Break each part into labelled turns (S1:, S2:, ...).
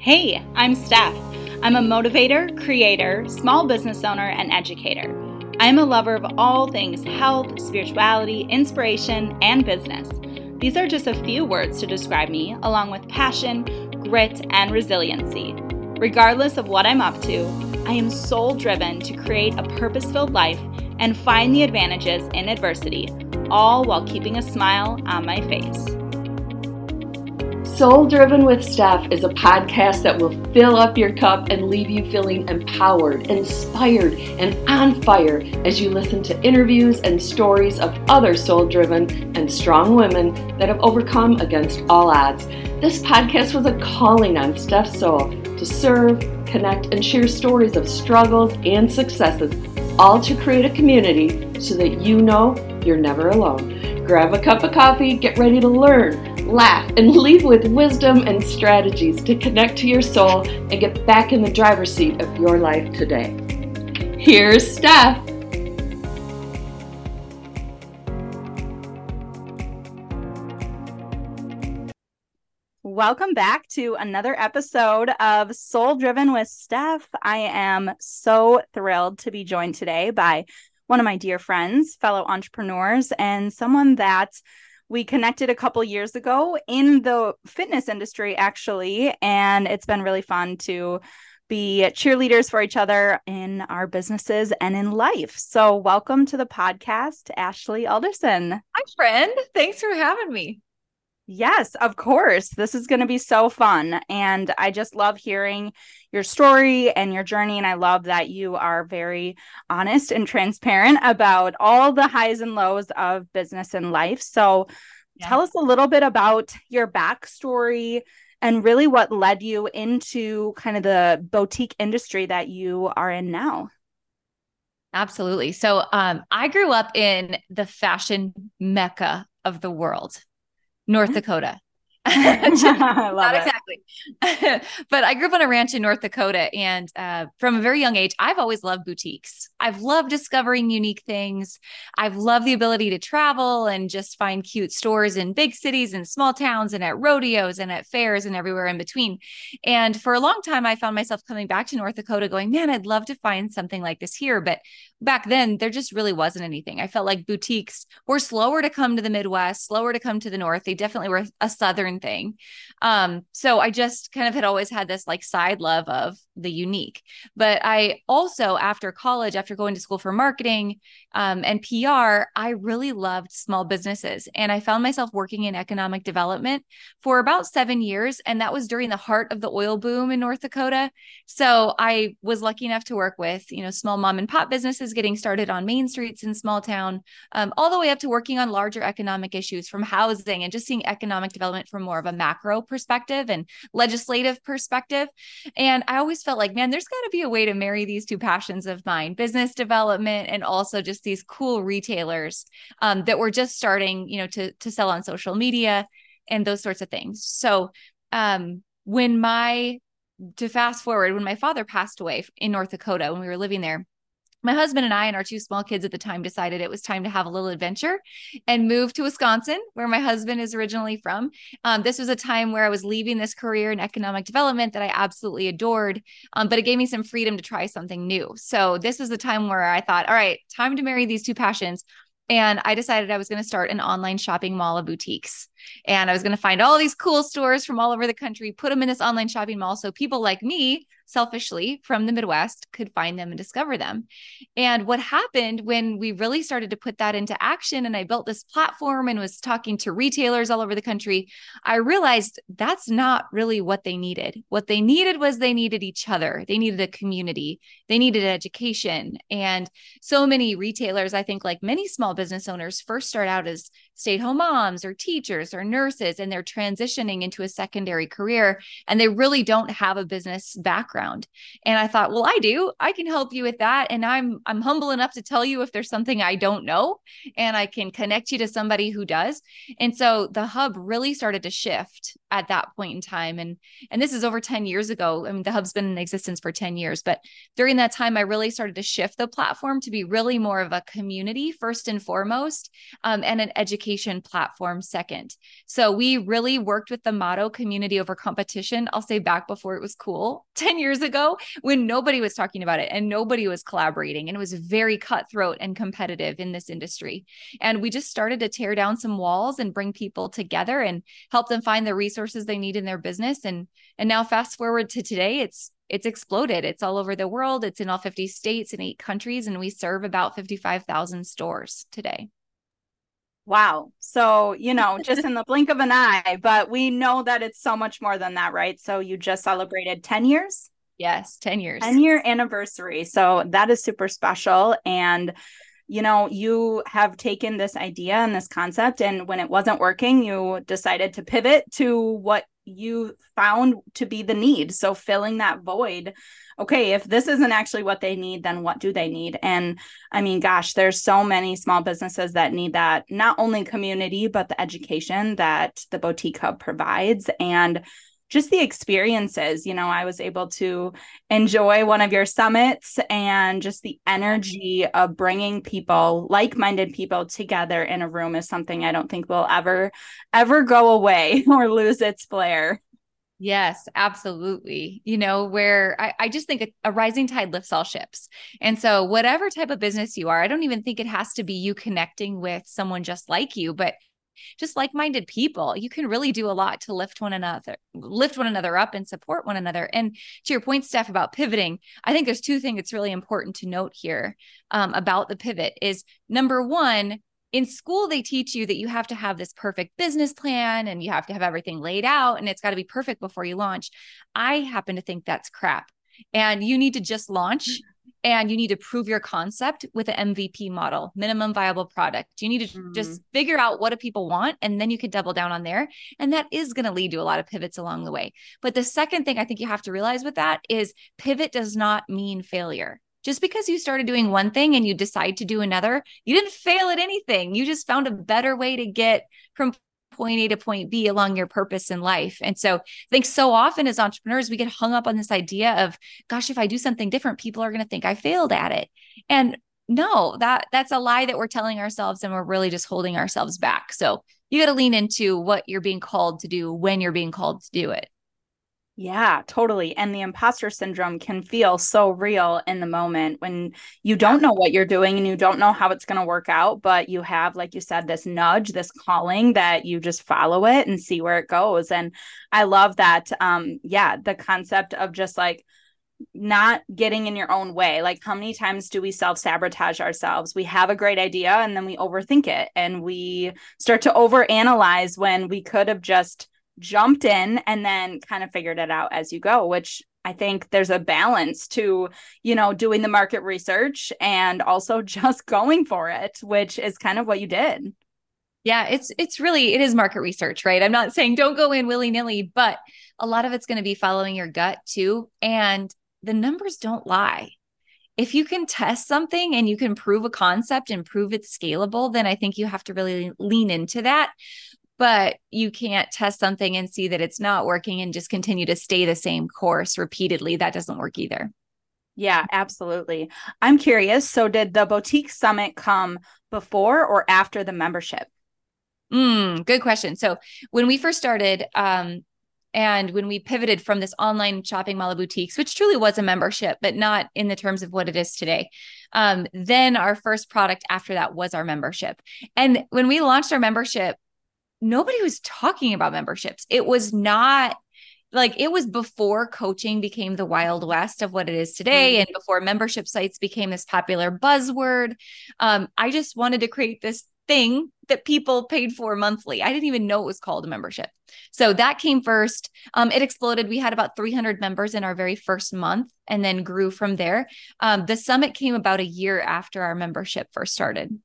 S1: Hey, I'm Steph. I'm a motivator, creator, small business owner, and educator. I am a lover of all things health, spirituality, inspiration, and business. These are just a few words to describe me, along with passion, grit, and resiliency. Regardless of what I'm up to, I am soul driven to create a purpose filled life and find the advantages in adversity, all while keeping a smile on my face.
S2: Soul Driven with Steph is a podcast that will fill up your cup and leave you feeling empowered, inspired, and on fire as you listen to interviews and stories of other soul driven and strong women that have overcome against all odds. This podcast was a calling on Steph's soul to serve, connect, and share stories of struggles and successes, all to create a community so that you know you're never alone. Grab a cup of coffee, get ready to learn laugh, and leave with wisdom and strategies to connect to your soul and get back in the driver's seat of your life today. Here's Steph.
S1: Welcome back to another episode of Soul Driven with Steph. I am so thrilled to be joined today by one of my dear friends, fellow entrepreneurs, and someone that we connected a couple years ago in the fitness industry actually and it's been really fun to be cheerleaders for each other in our businesses and in life. So, welcome to the podcast, Ashley Alderson.
S3: Hi, friend. Thanks for having me.
S1: Yes, of course. This is going to be so fun. And I just love hearing your story and your journey. And I love that you are very honest and transparent about all the highs and lows of business and life. So yeah. tell us a little bit about your backstory and really what led you into kind of the boutique industry that you are in now.
S3: Absolutely. So um, I grew up in the fashion mecca of the world. North Dakota. Not exactly. but I grew up on a ranch in North Dakota. And uh, from a very young age, I've always loved boutiques. I've loved discovering unique things. I've loved the ability to travel and just find cute stores in big cities and small towns and at rodeos and at fairs and everywhere in between. And for a long time, I found myself coming back to North Dakota going, man, I'd love to find something like this here. But back then, there just really wasn't anything. I felt like boutiques were slower to come to the Midwest, slower to come to the North. They definitely were a Southern thing. Um, so I just kind of had always had this like side love of the unique. But I also, after college, after going to school for marketing um, and PR, I really loved small businesses. And I found myself working in economic development for about seven years. And that was during the heart of the oil boom in North Dakota. So I was lucky enough to work with, you know, small mom and pop businesses getting started on main streets in small town, um, all the way up to working on larger economic issues from housing and just seeing economic development from more of a macro perspective and legislative perspective. And I always felt like, man, there's got to be a way to marry these two passions of mine business development and also just these cool retailers um, that were just starting, you know, to, to sell on social media and those sorts of things. So, um, when my to fast forward, when my father passed away in North Dakota, when we were living there, my husband and I and our two small kids at the time decided it was time to have a little adventure and move to Wisconsin, where my husband is originally from. Um, this was a time where I was leaving this career in economic development that I absolutely adored, um, but it gave me some freedom to try something new. So this was the time where I thought, all right, time to marry these two passions. And I decided I was going to start an online shopping mall of boutiques. And I was going to find all these cool stores from all over the country, put them in this online shopping mall. So people like me selfishly from the Midwest could find them and discover them. And what happened when we really started to put that into action and I built this platform and was talking to retailers all over the country, I realized that's not really what they needed. What they needed was they needed each other, they needed a community, they needed education. And so many retailers, I think, like many small business owners, first start out as stay at home moms or teachers or nurses, and they're transitioning into a secondary career and they really don't have a business background background. And I thought, well, I do. I can help you with that. And I'm I'm humble enough to tell you if there's something I don't know and I can connect you to somebody who does. And so the hub really started to shift at that point in time. And and this is over 10 years ago. I mean, the hub's been in existence for 10 years, but during that time, I really started to shift the platform to be really more of a community first and foremost, um, and an education platform second. So we really worked with the motto community over competition. I'll say back before it was cool 10 years ago when nobody was talking about it and nobody was collaborating. And it was very cutthroat and competitive in this industry. And we just started to tear down some walls and bring people together and help them find the resources they need in their business. And and now fast forward to today, it's it's exploded. It's all over the world. It's in all 50 states and eight countries, and we serve about 55,000 stores today.
S1: Wow. So, you know, just in the blink of an eye, but we know that it's so much more than that, right? So, you just celebrated 10 years?
S3: Yes, 10 years.
S1: 10 year anniversary. So, that is super special. And, you know, you have taken this idea and this concept, and when it wasn't working, you decided to pivot to what you found to be the need. So, filling that void okay, if this isn't actually what they need, then what do they need? And I mean, gosh, there's so many small businesses that need that, not only community, but the education that the Boutique Hub provides. And just the experiences. You know, I was able to enjoy one of your summits and just the energy of bringing people, like minded people together in a room is something I don't think will ever, ever go away or lose its flair.
S3: Yes, absolutely. You know, where I, I just think a, a, rising tide lifts all ships. And so, whatever type of business you are, I don't even think it has to be you connecting with someone just like you, but just like-minded people you can really do a lot to lift one another lift one another up and support one another. And to your point steph about pivoting i think there's two things that's really important to note here um, about the pivot is number one in school they teach you that you have to have this perfect business plan and you have to have everything laid out and it's got to be perfect before you launch. I happen to think that's crap and you need to just launch and you need to prove your concept with an mvp model minimum viable product. You need to mm-hmm. just figure out what do people want and then you can double down on there. And that is going to lead to a lot of pivots along the way. But the second thing i think you have to realize with that is pivot does not mean failure. Just because you started doing one thing and you decide to do another, you didn't fail at anything. You just found a better way to get from point A to point B along your purpose in life. And so I think so often as entrepreneurs, we get hung up on this idea of, gosh, if I do something different, people are going to think I failed at it. And no, that that's a lie that we're telling ourselves and we're really just holding ourselves back. So you got to lean into what you're being called to do when you're being called to do it.
S1: Yeah, totally. And the imposter syndrome can feel so real in the moment when you don't know what you're doing and you don't know how it's going to work out, but you have, like you said, this nudge, this calling that you just follow it and see where it goes. And I love that. Um, yeah, the concept of just like, not getting in your own way. Like, how many times do we self sabotage ourselves? We have a great idea and then we overthink it and we start to overanalyze when we could have just jumped in and then kind of figured it out as you go, which I think there's a balance to, you know, doing the market research and also just going for it, which is kind of what you did.
S3: Yeah, it's it's really it is market research, right? I'm not saying don't go in willy-nilly, but a lot of it's going to be following your gut too and the numbers don't lie. If you can test something and you can prove a concept and prove it's scalable, then I think you have to really lean into that but you can't test something and see that it's not working and just continue to stay the same course repeatedly. That doesn't work either.
S1: Yeah, absolutely. I'm curious. So, did the boutique summit come before or after the membership?
S3: Mm, good question. So, when we first started, um, and when we pivoted from this online shopping mall of boutiques, which truly was a membership, but not in the terms of what it is today, um, then our first product after that was our membership. And when we launched our membership, nobody was talking about memberships. It was not like it was before coaching became the wild west of what it is today mm-hmm. and before membership sites became this popular buzzword. Um, i just wanted to create this thing that people paid for monthly. I didn't even know it was called a membership. So that came first. Um, it exploded. We had about 300 members in our very first month and then grew from there. Um, the summit came about a year after our membership first started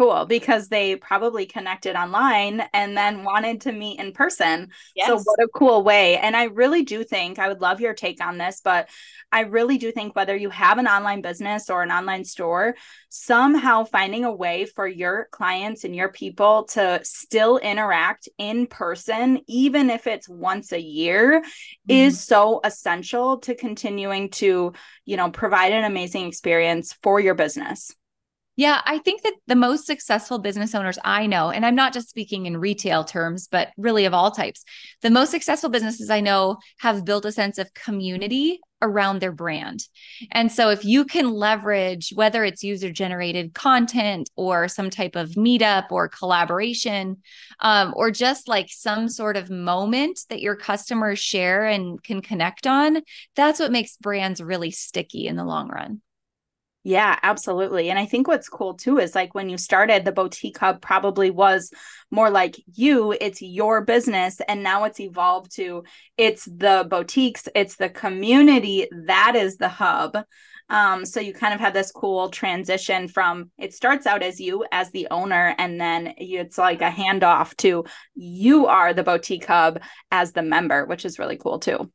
S1: cool because they probably connected online and then wanted to meet in person. Yes. So what a cool way. And I really do think I would love your take on this, but I really do think whether you have an online business or an online store, somehow finding a way for your clients and your people to still interact in person, even if it's once a year, mm-hmm. is so essential to continuing to, you know, provide an amazing experience for your business.
S3: Yeah, I think that the most successful business owners I know, and I'm not just speaking in retail terms, but really of all types, the most successful businesses I know have built a sense of community around their brand. And so if you can leverage whether it's user generated content or some type of meetup or collaboration, um, or just like some sort of moment that your customers share and can connect on, that's what makes brands really sticky in the long run.
S1: Yeah, absolutely. And I think what's cool too is like when you started, the boutique hub probably was more like you, it's your business. And now it's evolved to it's the boutiques, it's the community that is the hub. Um, so you kind of have this cool transition from it starts out as you as the owner, and then it's like a handoff to you are the boutique hub as the member, which is really cool too.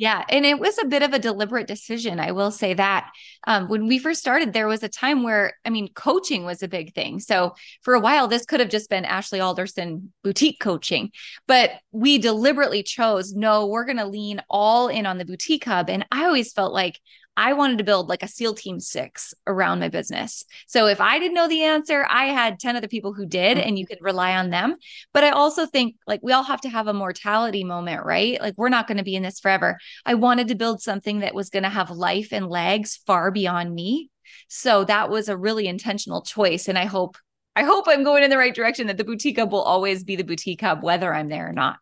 S3: Yeah. And it was a bit of a deliberate decision. I will say that. Um, when we first started, there was a time where, I mean, coaching was a big thing. So for a while, this could have just been Ashley Alderson boutique coaching, but we deliberately chose no, we're going to lean all in on the boutique hub. And I always felt like I wanted to build like a SEAL Team Six around my business. So if I didn't know the answer, I had 10 other people who did, mm-hmm. and you could rely on them. But I also think like we all have to have a mortality moment, right? Like we're not going to be in this forever. I wanted to build something that was going to have life and legs far beyond me. So that was a really intentional choice. And I hope I hope I'm going in the right direction that the boutique hub will always be the boutique hub, whether I'm there or not.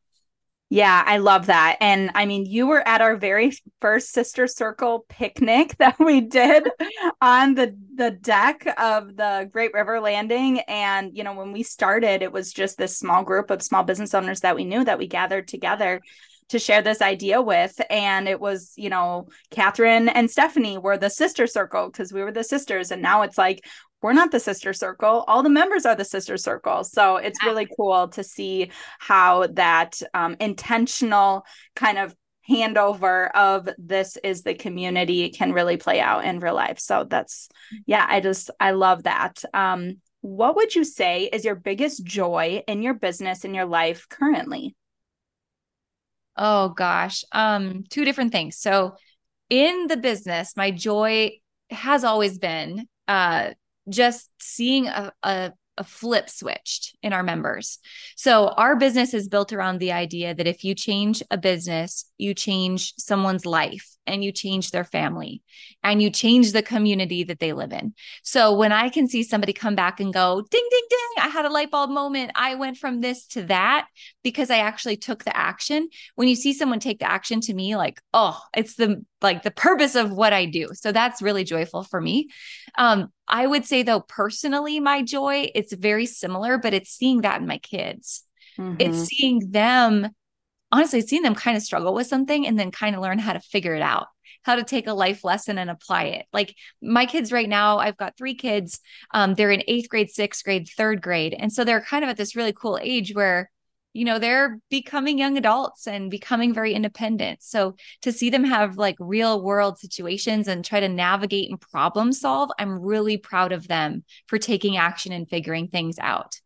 S1: Yeah, I love that. And I mean, you were at our very first Sister Circle picnic that we did on the the deck of the Great River Landing and you know, when we started, it was just this small group of small business owners that we knew that we gathered together to share this idea with. And it was, you know, Catherine and Stephanie were the sister circle because we were the sisters. And now it's like we're not the sister circle. All the members are the sister circle. So it's really cool to see how that um, intentional kind of handover of this is the community can really play out in real life. So that's yeah i just i love that. Um, what would you say is your biggest joy in your business in your life currently?
S3: Oh gosh. Um two different things. So in the business my joy has always been uh just seeing a, a, a flip switched in our members. So our business is built around the idea that if you change a business, you change someone's life and you change their family and you change the community that they live in. So when I can see somebody come back and go, ding, ding, ding, I had a light bulb moment. I went from this to that because I actually took the action. When you see someone take the action to me, like, oh, it's the like the purpose of what I do. So that's really joyful for me. Um, I would say though, personally, my joy, it's very similar, but it's seeing that in my kids. Mm-hmm. It's seeing them honestly seeing them kind of struggle with something and then kind of learn how to figure it out how to take a life lesson and apply it. Like my kids right now i've got three kids um, they're in eighth grade sixth grade third grade and so they're kind of at this really cool age where you know they're becoming young adults and becoming very independent. So to see them have like real world situations and try to navigate and problem solve i'm really proud of them for taking action and figuring things out.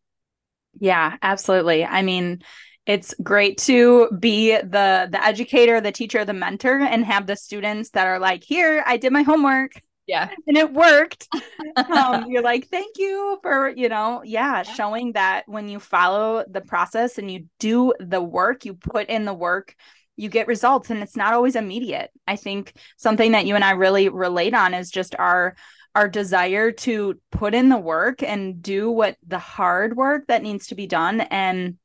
S1: Yeah absolutely. I mean it's great to be the the educator the teacher the mentor and have the students that are like here i did my homework.
S3: Yeah.
S1: And it worked. Um, you're like thank you for you know yeah, yeah. showing that when you follow the process and you do the work you put in the work you get results and it's not always immediate. I think something that you and i really relate on is just our our desire to put in the work and do what the hard work that needs to be done and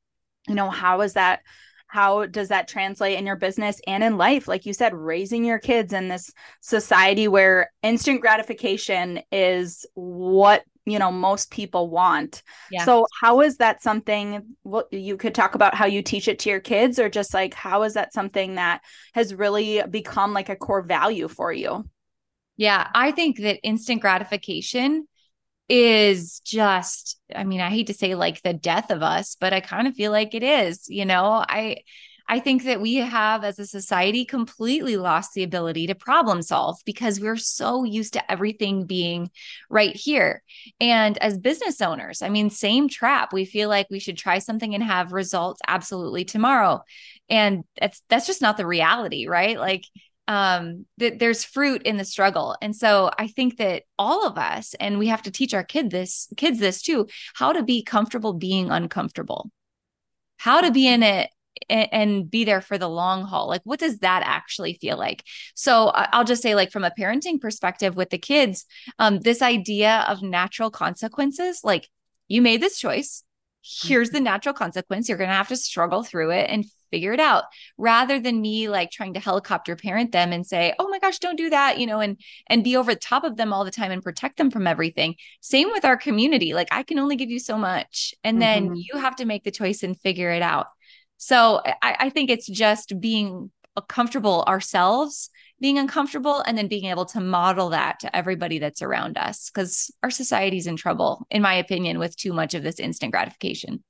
S1: you know how is that how does that translate in your business and in life? Like you said raising your kids in this society where instant gratification is what you know most people want. Yeah. so how is that something what you could talk about how you teach it to your kids or just like how is that something that has really become like a core value for you?
S3: Yeah i think that instant gratification is just i mean i hate to say like the death of us but i kind of feel like it is you know i I think that we have, as a society, completely lost the ability to problem solve because we're so used to everything being right here. And as business owners, I mean, same trap. We feel like we should try something and have results absolutely tomorrow. And that's that's just not the reality, right? Like um that there's fruit in the struggle. And so i think that all of us and we have to teach our kid this kids this too how to be comfortable being uncomfortable. How to be in it and, and be there for the long haul. Like what does that actually feel like? So i'll just say like from a parenting perspective with the kids um this idea of natural consequences like you made this choice. Here's the natural consequence. You're going to have to struggle through it and figure it out rather than me like trying to helicopter parent them and say oh my gosh don't do that you know and and be over the top of them all the time and protect them from everything. Same with our community like i can only give you so much and then mm-hmm. you have to make the choice and figure it out. So I, I think it's just being comfortable ourselves being uncomfortable and then being able to model that to everybody that's around us because our society's in trouble in my opinion with too much of this instant gratification.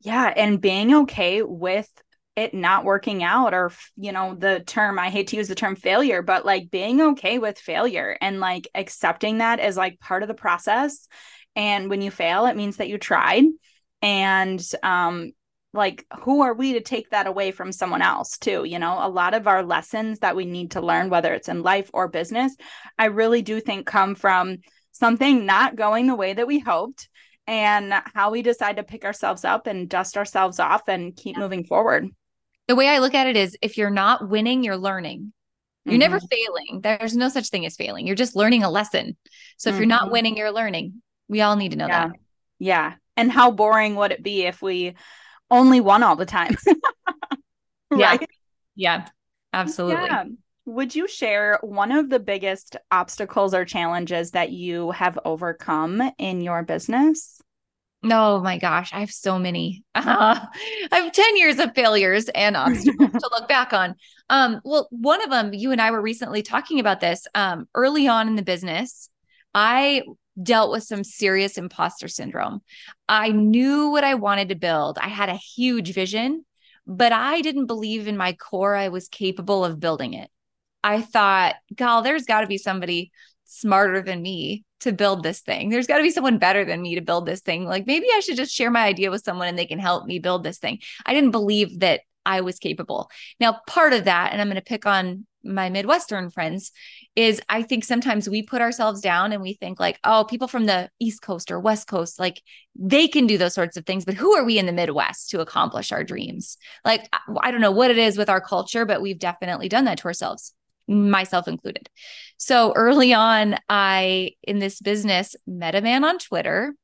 S1: Yeah and being okay with it not working out or you know the term i hate to use the term failure but like being okay with failure and like accepting that as like part of the process. And when you fail it means that you tried. And um like who are we to take that away from someone else too? You know a lot of our lessons that we need to learn whether it's in life or business i really do think come from something not going the way that we hoped and how we decide to pick ourselves up and dust ourselves off and keep yeah. moving forward
S3: the way i look at it is if you're not winning you're learning you're mm-hmm. never failing there's no such thing as failing you're just learning a lesson so if mm-hmm. you're not mm-hmm. winning you're learning we all need to know
S1: yeah.
S3: that
S1: yeah and how boring would it be if we only won all the time.
S3: right? Yeah. Yeah. Absolutely. Yeah.
S1: Would you share one of the biggest obstacles or challenges that you have overcome in your business?
S3: Oh my gosh, I have so many. Uh, I have 10 years of failures and obstacles to look back on. Um, well, one of them, you and I were recently talking about this. Um, early on in the business, I dealt with some serious imposter syndrome. I knew what I wanted to build, I had a huge vision, but I didn't believe in my core I was capable of building it. I thought, Gal, there's got to be somebody smarter than me to build this thing. There's got to be someone better than me to build this thing. Like maybe I should just share my idea with someone and they can help me build this thing. I didn't believe that I was capable. Now, part of that, and I'm going to pick on my Midwestern friends is I think sometimes we put ourselves down and we think like, oh, people from the East Coast or West Coast, like they can do those sorts of things, but who are we in the Midwest to accomplish our dreams? Like, I don't know what it is with our culture, but we've definitely done that to ourselves, myself included. So early on, I, in this business, met a man on Twitter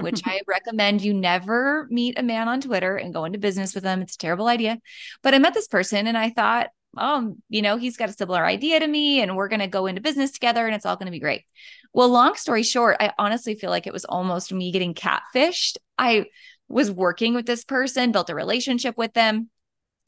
S3: which I recommend you never meet a man on Twitter and go into business with them. It's a terrible idea. But I met this person and I thought, oh, you know, he's got a similar idea to me and we're going to go into business together and it's all going to be great. Well, long story short, I honestly feel like it was almost me getting catfished. I was working with this person, built a relationship with them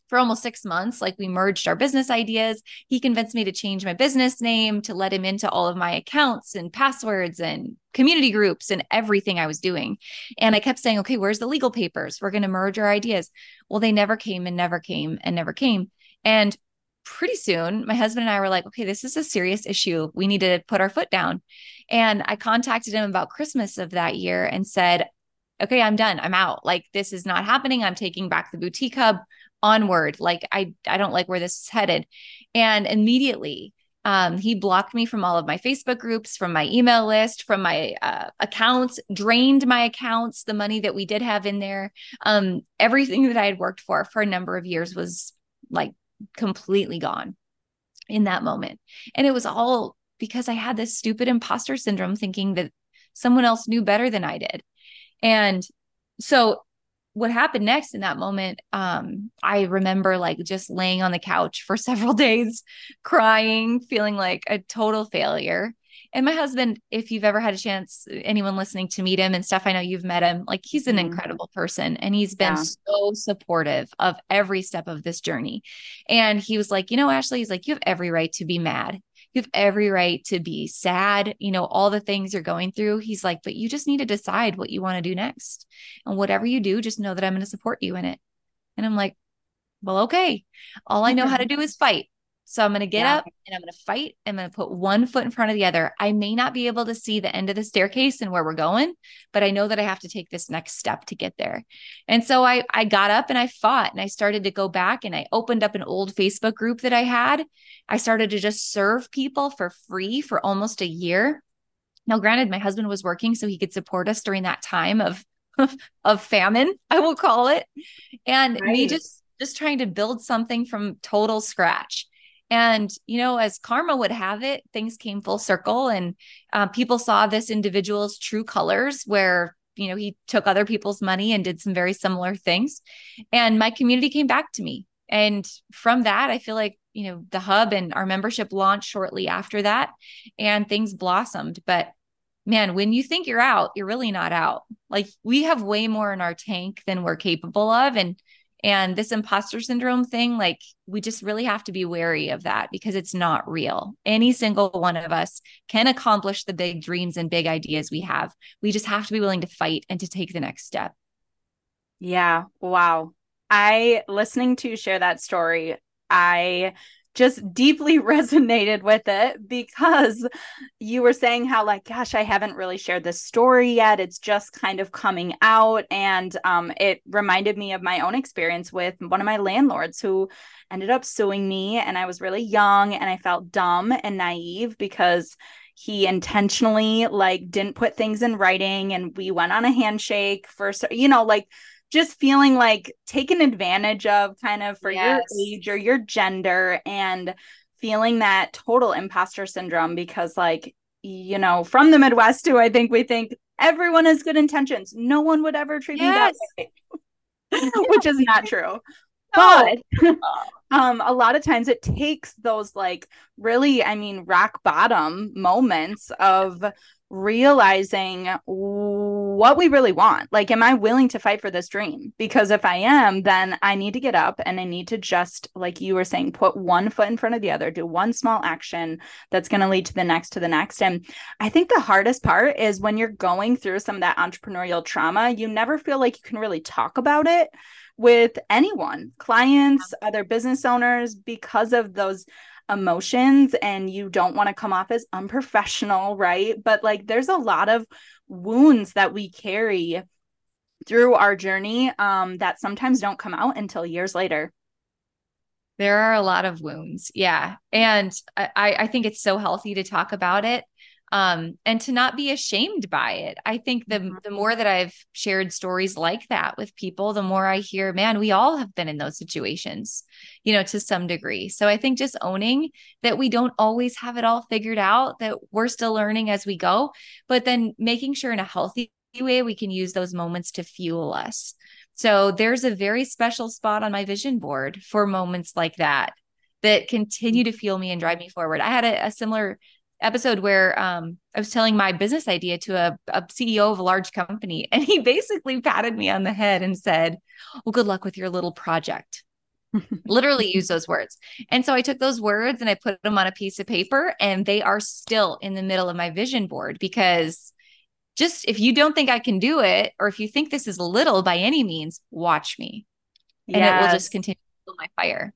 S3: for almost six months. Like we merged our business ideas. He convinced me to change my business name to let him into all of my accounts and passwords and community groups and everything I was doing. And I kept saying, okay, where's the legal papers? We're going to merge our ideas. Well, they never came and never came and never came. And pretty soon my husband and I were like, okay, this is a serious issue. We need to put our foot down. And I contacted him about Christmas of that year and said, okay, I'm done. I'm out. Like this is not happening. I'm taking back the boutique hub onward. Like I I don't like where this is headed. And immediately um, he blocked me from all of my Facebook groups, from my email list, from my uh, accounts, drained my accounts. The money that we did have in there, um, everything that I had worked for for a number of years was like completely gone in that moment. And it was all because I had this stupid imposter syndrome thinking that someone else knew better than I did. And so what happened next in that moment um i remember like just laying on the couch for several days crying feeling like a total failure and my husband, if you've ever had a chance, anyone listening to meet him and Steph, I know you've met him. Like he's an mm. incredible person and he's been yeah. so supportive of every step of this journey. And he was like, you know, Ashley, he's like, you have every right to be mad. You have every right to be sad, you know, all the things you're going through. He's like, but you just need to decide what you want to do next. And whatever you do, just know that I'm going to support you in it. And I'm like, well, okay. All I know how to do is fight. So I'm going to get yeah. up and I'm going to fight. I'm going to put one foot in front of the other. I may not be able to see the end of the staircase and where we're going, but I know that I have to take this next step to get there. And so I I got up and I fought and I started to go back and I opened up an old Facebook group that I had. I started to just serve people for free for almost a year. Now granted my husband was working so he could support us during that time of of famine, I will call it. And me just just trying to build something from total scratch. And, you know, as karma would have it, things came full circle and uh, people saw this individual's true colors where, you know, he took other people's money and did some very similar things. And my community came back to me. And from that, I feel like, you know, the hub and our membership launched shortly after that and things blossomed. But man, when you think you're out, you're really not out. Like we have way more in our tank than we're capable of. And and this imposter syndrome thing, like we just really have to be wary of that because it's not real. Any single one of us can accomplish the big dreams and big ideas we have. We just have to be willing to fight and to take the next step.
S1: Yeah. Wow. I listening to share that story, I just deeply resonated with it because you were saying how like gosh i haven't really shared this story yet. It's just kind of coming out. And um, it reminded me of my own experience with one of my landlords who ended up suing me and i was really young and i felt dumb and naive because he intentionally like didn't put things in writing and we went on a handshake for you know like just feeling like taken advantage of kind of for yes. your age or your gender and feeling that total imposter syndrome because like you know from the midwest too i think we think everyone has good intentions no one would ever treat yes. me that way which is not true but um a lot of times it takes those like really i mean rock bottom moments of realizing what we really want. Like, am I willing to fight for this dream? Because if I am, then I need to get up and I need to just, like you were saying, put one foot in front of the other, do one small action that's going to lead to the next, to the next. And I think the hardest part is when you're going through some of that entrepreneurial trauma, you never feel like you can really talk about it with anyone, clients, other business owners, because of those emotions and you don't want to come off as unprofessional, right? But like there's a lot of wounds that we carry through our journey um, that sometimes don't come out until years later.
S3: There are a lot of wounds. Yeah. And I, I think it's so healthy to talk about it um, and to not be ashamed by it. I think the mm-hmm. the more that I've shared stories like that with people, the more I hear, man, we all have been in those situations, you know, to some degree. So I think just owning that we don't always have it all figured out, that we're still learning as we go, but then making sure in a healthy way we can use those moments to fuel us. So there's a very special spot on my vision board for moments like that that continue to fuel me and drive me forward. I had a, a similar episode where um, I was telling my business idea to a, a, CEO of a large company, and he basically patted me on the head and said, Well, good luck with your little project. Literally use those words. And so I took those words and I put them on a piece of paper, and they are still in the middle of my vision board because just if you don't think I can do it, or if you think this is little by any means, watch me. And yes. it will just continue to my fire.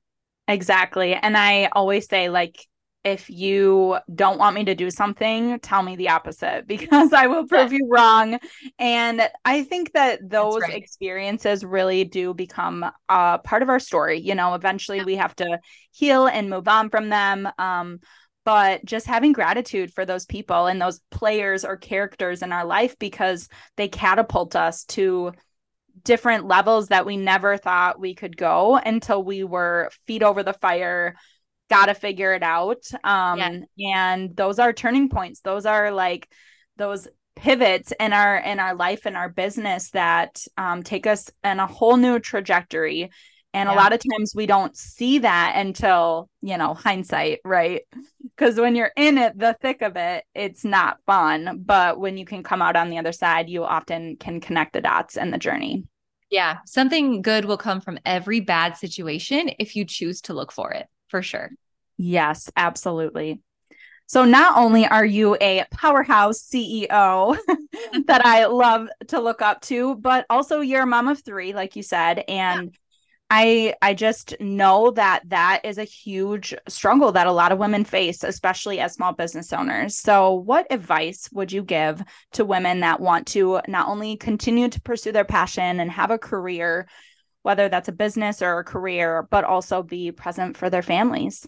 S1: Exactly. And I always say, like, if you don't want me to do something, tell me the opposite because I will prove you wrong. And I think that those right. experiences really do become a part of our story. You know, eventually yeah. we have to heal and move on from them. Um, but just having gratitude for those people and those players or characters in our life because they catapult us to different levels that we never thought we could go until we were feet over the fire got to figure it out. Um, yeah. and those are turning points. Those are like those pivots in our in our life and our business that um, take us in a whole new trajectory. And yeah. a lot of times we don't see that until, you know, hindsight, right? Because when you're in it, the thick of it, it's not fun. But when you can come out on the other side, you often can connect the dots in the journey.
S3: Yeah. Something good will come from every bad situation if you choose to look for it, for sure.
S1: Yes, absolutely. So not only are you a powerhouse CEO that I love to look up to, but also you're a mom of 3 like you said and yeah. I I just know that that is a huge struggle that a lot of women face especially as small business owners. So what advice would you give to women that want to not only continue to pursue their passion and have a career whether that's a business or a career but also be present for their families?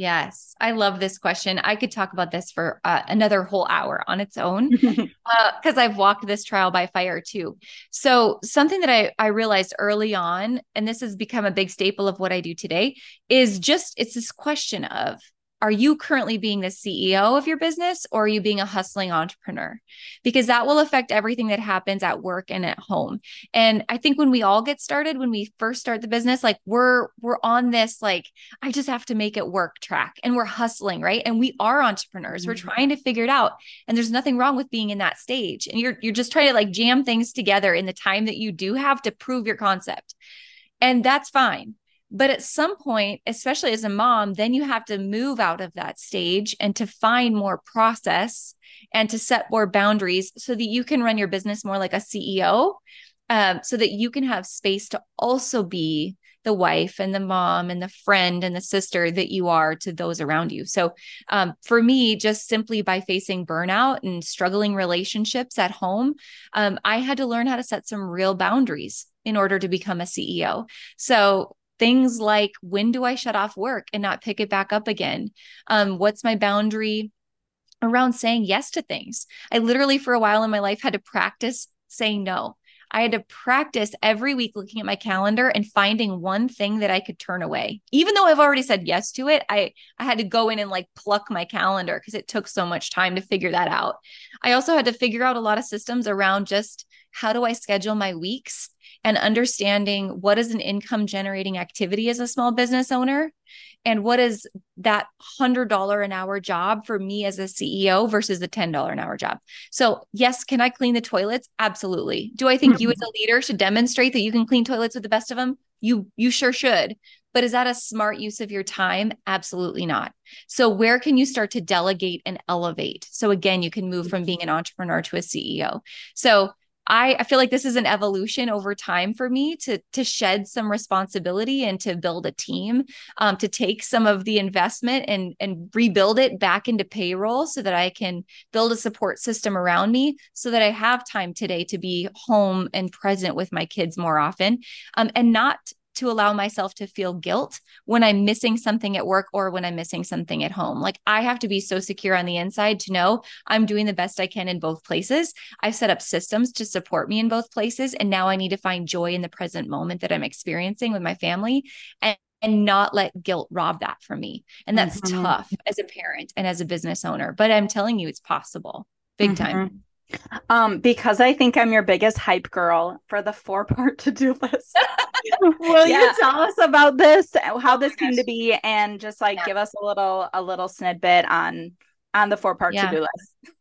S3: Yes, I love this question. I could talk about this for uh, another whole hour on its own because uh, I've walked this trial by fire too. So, something that I, I realized early on, and this has become a big staple of what I do today, is just it's this question of are you currently being the CEO of your business or are you being a hustling entrepreneur? Because that will affect everything that happens at work and at home. And I think when we all get started, when we first start the business, like we're we're on this like I just have to make it work track and we're hustling, right? And we are entrepreneurs. Mm-hmm. We're trying to figure it out. And there's nothing wrong with being in that stage. And you're you're just trying to like jam things together in the time that you do have to prove your concept. And that's fine. But at some point, especially as a mom, then you have to move out of that stage and to find more process and to set more boundaries so that you can run your business more like a CEO, um, so that you can have space to also be the wife and the mom and the friend and the sister that you are to those around you. So, um, for me, just simply by facing burnout and struggling relationships at home, um, I had to learn how to set some real boundaries in order to become a CEO. So, things like when do I shut off work and not pick it back up again? Um, what's my boundary around saying yes to things? I literally, for a while in my life, had to practice saying no. I had to practice every week looking at my calendar and finding one thing that I could turn away. Even though I've already said yes to it, I I had to go in and like pluck my calendar because it took so much time to figure that out. I also had to figure out a lot of systems around just how do I schedule my weeks and understanding what is an income generating activity as a small business owner and what is that $100 an hour job for me as a CEO versus the $10 an hour job. So, yes, can I clean the toilets? Absolutely. Do I think you as a mm-hmm. leader should demonstrate that you can clean toilets with the best of them? You you sure should. But is that a smart use of your time? Absolutely not. So, where can you start to delegate and elevate? So, again, you can move from being an entrepreneur to a CEO. So, I, I feel like this is an evolution over time for me to to shed some responsibility and to build a team, um, to take some of the investment and and rebuild it back into payroll so that I can build a support system around me so that I have time today to be home and present with my kids more often, um, and not to allow myself to feel guilt when I'm missing something at work or when I'm missing something at home. Like I have to be so secure on the inside to know I'm doing the best I can in both places. I've set up systems to support me in both places. And now I need to find joy in the present moment that I'm experiencing with my family and, and not let guilt rob that from me. And that's mm-hmm. tough as a parent and as a business owner. But I'm telling you, it's possible big mm-hmm. time.
S1: Um, because I think I'm your biggest hype girl for the four part to do list. Will yeah. you tell us about this, how oh this came to be, and just like yeah. give us a little a little snippet on on the four part yeah. to do list?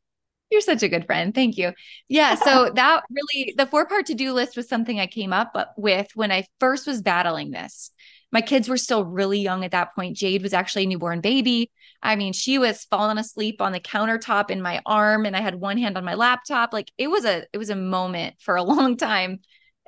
S3: You're such a good friend. Thank you. Yeah. So that really, the four part to do list was something I came up with when I first was battling this my kids were still really young at that point. Jade was actually a newborn baby. I mean, she was falling asleep on the countertop in my arm and I had one hand on my laptop. Like it was a it was a moment for a long time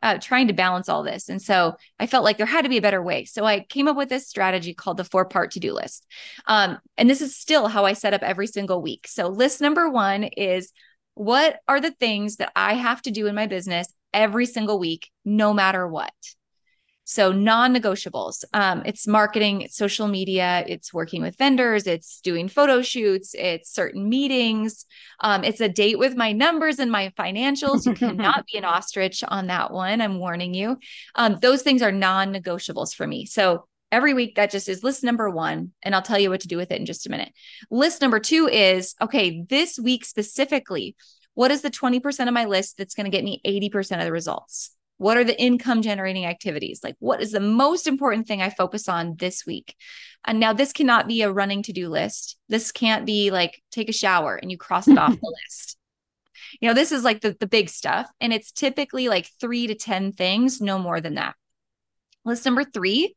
S3: uh, trying to balance all this. And so I felt like there had to be a better way. So I came up with this strategy called the four part to do list. Um, and this is still how I set up every single week. So list number one is what are the things that I have to do in my business every single week, no matter what? So non-negotiables. Um, it's marketing, it's social media, it's working with vendors, it's doing photo shoots, it's certain meetings, um, it's a date with my numbers and my financials. You cannot be an ostrich on that one. I'm warning you. Um, those things are non-negotiables for me. So every week that just is list number one and i'll tell you what to do with it in just a minute list number two is okay this week specifically what is the 20% of my list that's going to get me 80% of the results what are the income generating activities? Like, what is the most important thing I focus on this week? And now, this cannot be a running to do list. This can't be like take a shower and you cross it off the list. You know, this is like the, the big stuff. And it's typically like three to 10 things, no more than that. List number three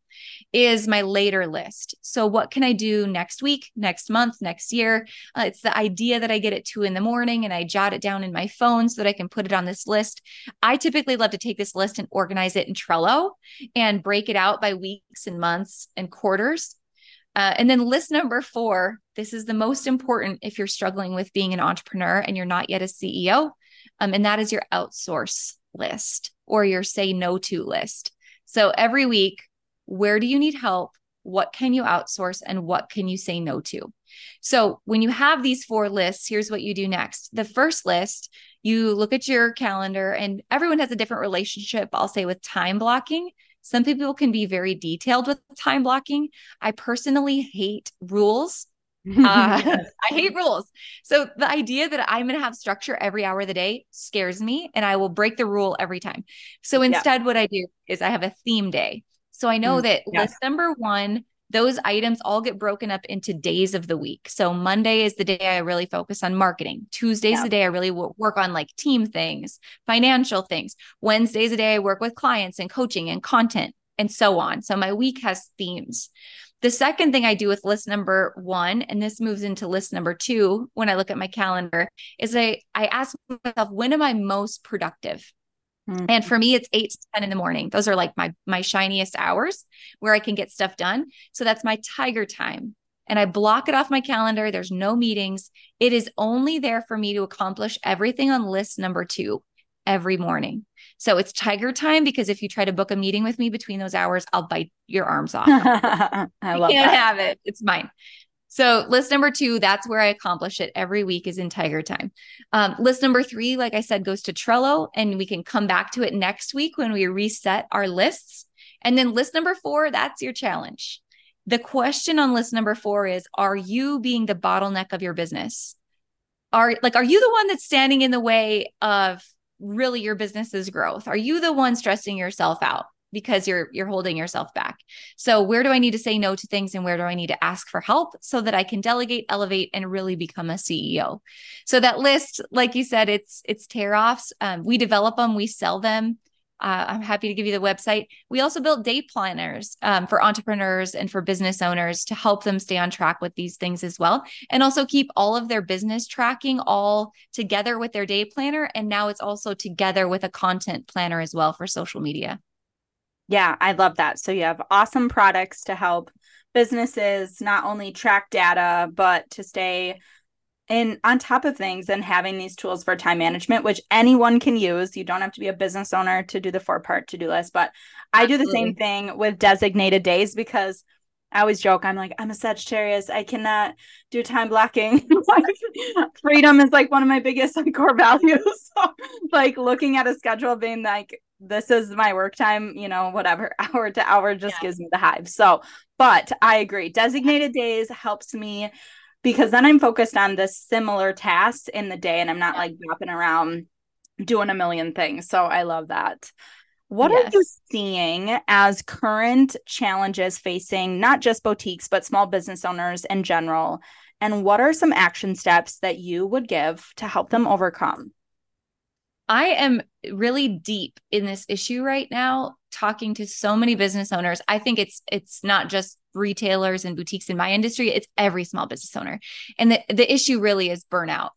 S3: is my later list. So, what can I do next week, next month, next year? Uh, it's the idea that I get at two in the morning and I jot it down in my phone so that I can put it on this list. I typically love to take this list and organize it in Trello and break it out by weeks and months and quarters. Uh, and then list number four this is the most important if you're struggling with being an entrepreneur and you're not yet a CEO. Um, and that is your outsource list or your say no to list. So every week, where do you need help? What can you outsource and what can you say no to? So when you have these four lists, here's what you do next. The first list, you look at your calendar, and everyone has a different relationship, I'll say, with time blocking. Some people can be very detailed with time blocking. I personally hate rules. Uh, I hate rules. So the idea that I'm going to have structure every hour of the day scares me and I will break the rule every time. So instead, yeah. what I do is I have a theme day. So I know mm, that list number one, those items all get broken up into days of the week. So Monday is the day I really focus on marketing. Tuesday's yeah. the day I really work on like team things, financial things. Wednesday's the day I work with clients and coaching and content and so on. So my week has themes. The second thing I do with list number one, and this moves into list number two when I look at my calendar, is I, I ask myself, when am I most productive? Mm-hmm. And for me, it's eight to 10 in the morning. Those are like my my shiniest hours where I can get stuff done. So that's my tiger time. And I block it off my calendar. There's no meetings. It is only there for me to accomplish everything on list number two every morning. So it's tiger time because if you try to book a meeting with me between those hours, I'll bite your arms off. I love can't that. have it. It's mine. So list number two, that's where I accomplish it every week is in Tiger Time. Um, list number three, like I said, goes to Trello, and we can come back to it next week when we reset our lists. And then list number four, that's your challenge. The question on list number four is Are you being the bottleneck of your business? Are like, are you the one that's standing in the way of really your business's growth? Are you the one stressing yourself out because you're you're holding yourself back? So where do I need to say no to things and where do I need to ask for help so that I can delegate, elevate and really become a CEO? So that list like you said it's it's tear offs. Um, we develop them, we sell them. Uh, I'm happy to give you the website. We also built day planners um, for entrepreneurs and for business owners to help them stay on track with these things as well. And also keep all of their business tracking all together with their day planner. And now it's also together with a content planner as well for social media.
S1: Yeah, I love that. So you have awesome products to help businesses not only track data, but to stay in on top of things and having these tools for time management which anyone can use you don't have to be a business owner to do the four part to do list but i do the same thing with designated days because i always joke i'm like i'm a sagittarius i cannot do time blocking freedom is like one of my biggest like, core values so, like looking at a schedule being like this is my work time you know whatever hour to hour just yeah. gives me the hive so but i agree designated days helps me because then I'm focused on the similar tasks in the day and I'm not like bopping around doing a million things. So I love that. What yes. are you seeing as current challenges facing not just boutiques, but small business owners in general? And what are some action steps that you would give to help them overcome?
S3: I am really deep in this issue right now talking to so many business owners. I think it's it's not just retailers and boutiques in my industry, it's every small business owner. And the, the issue really is burnout.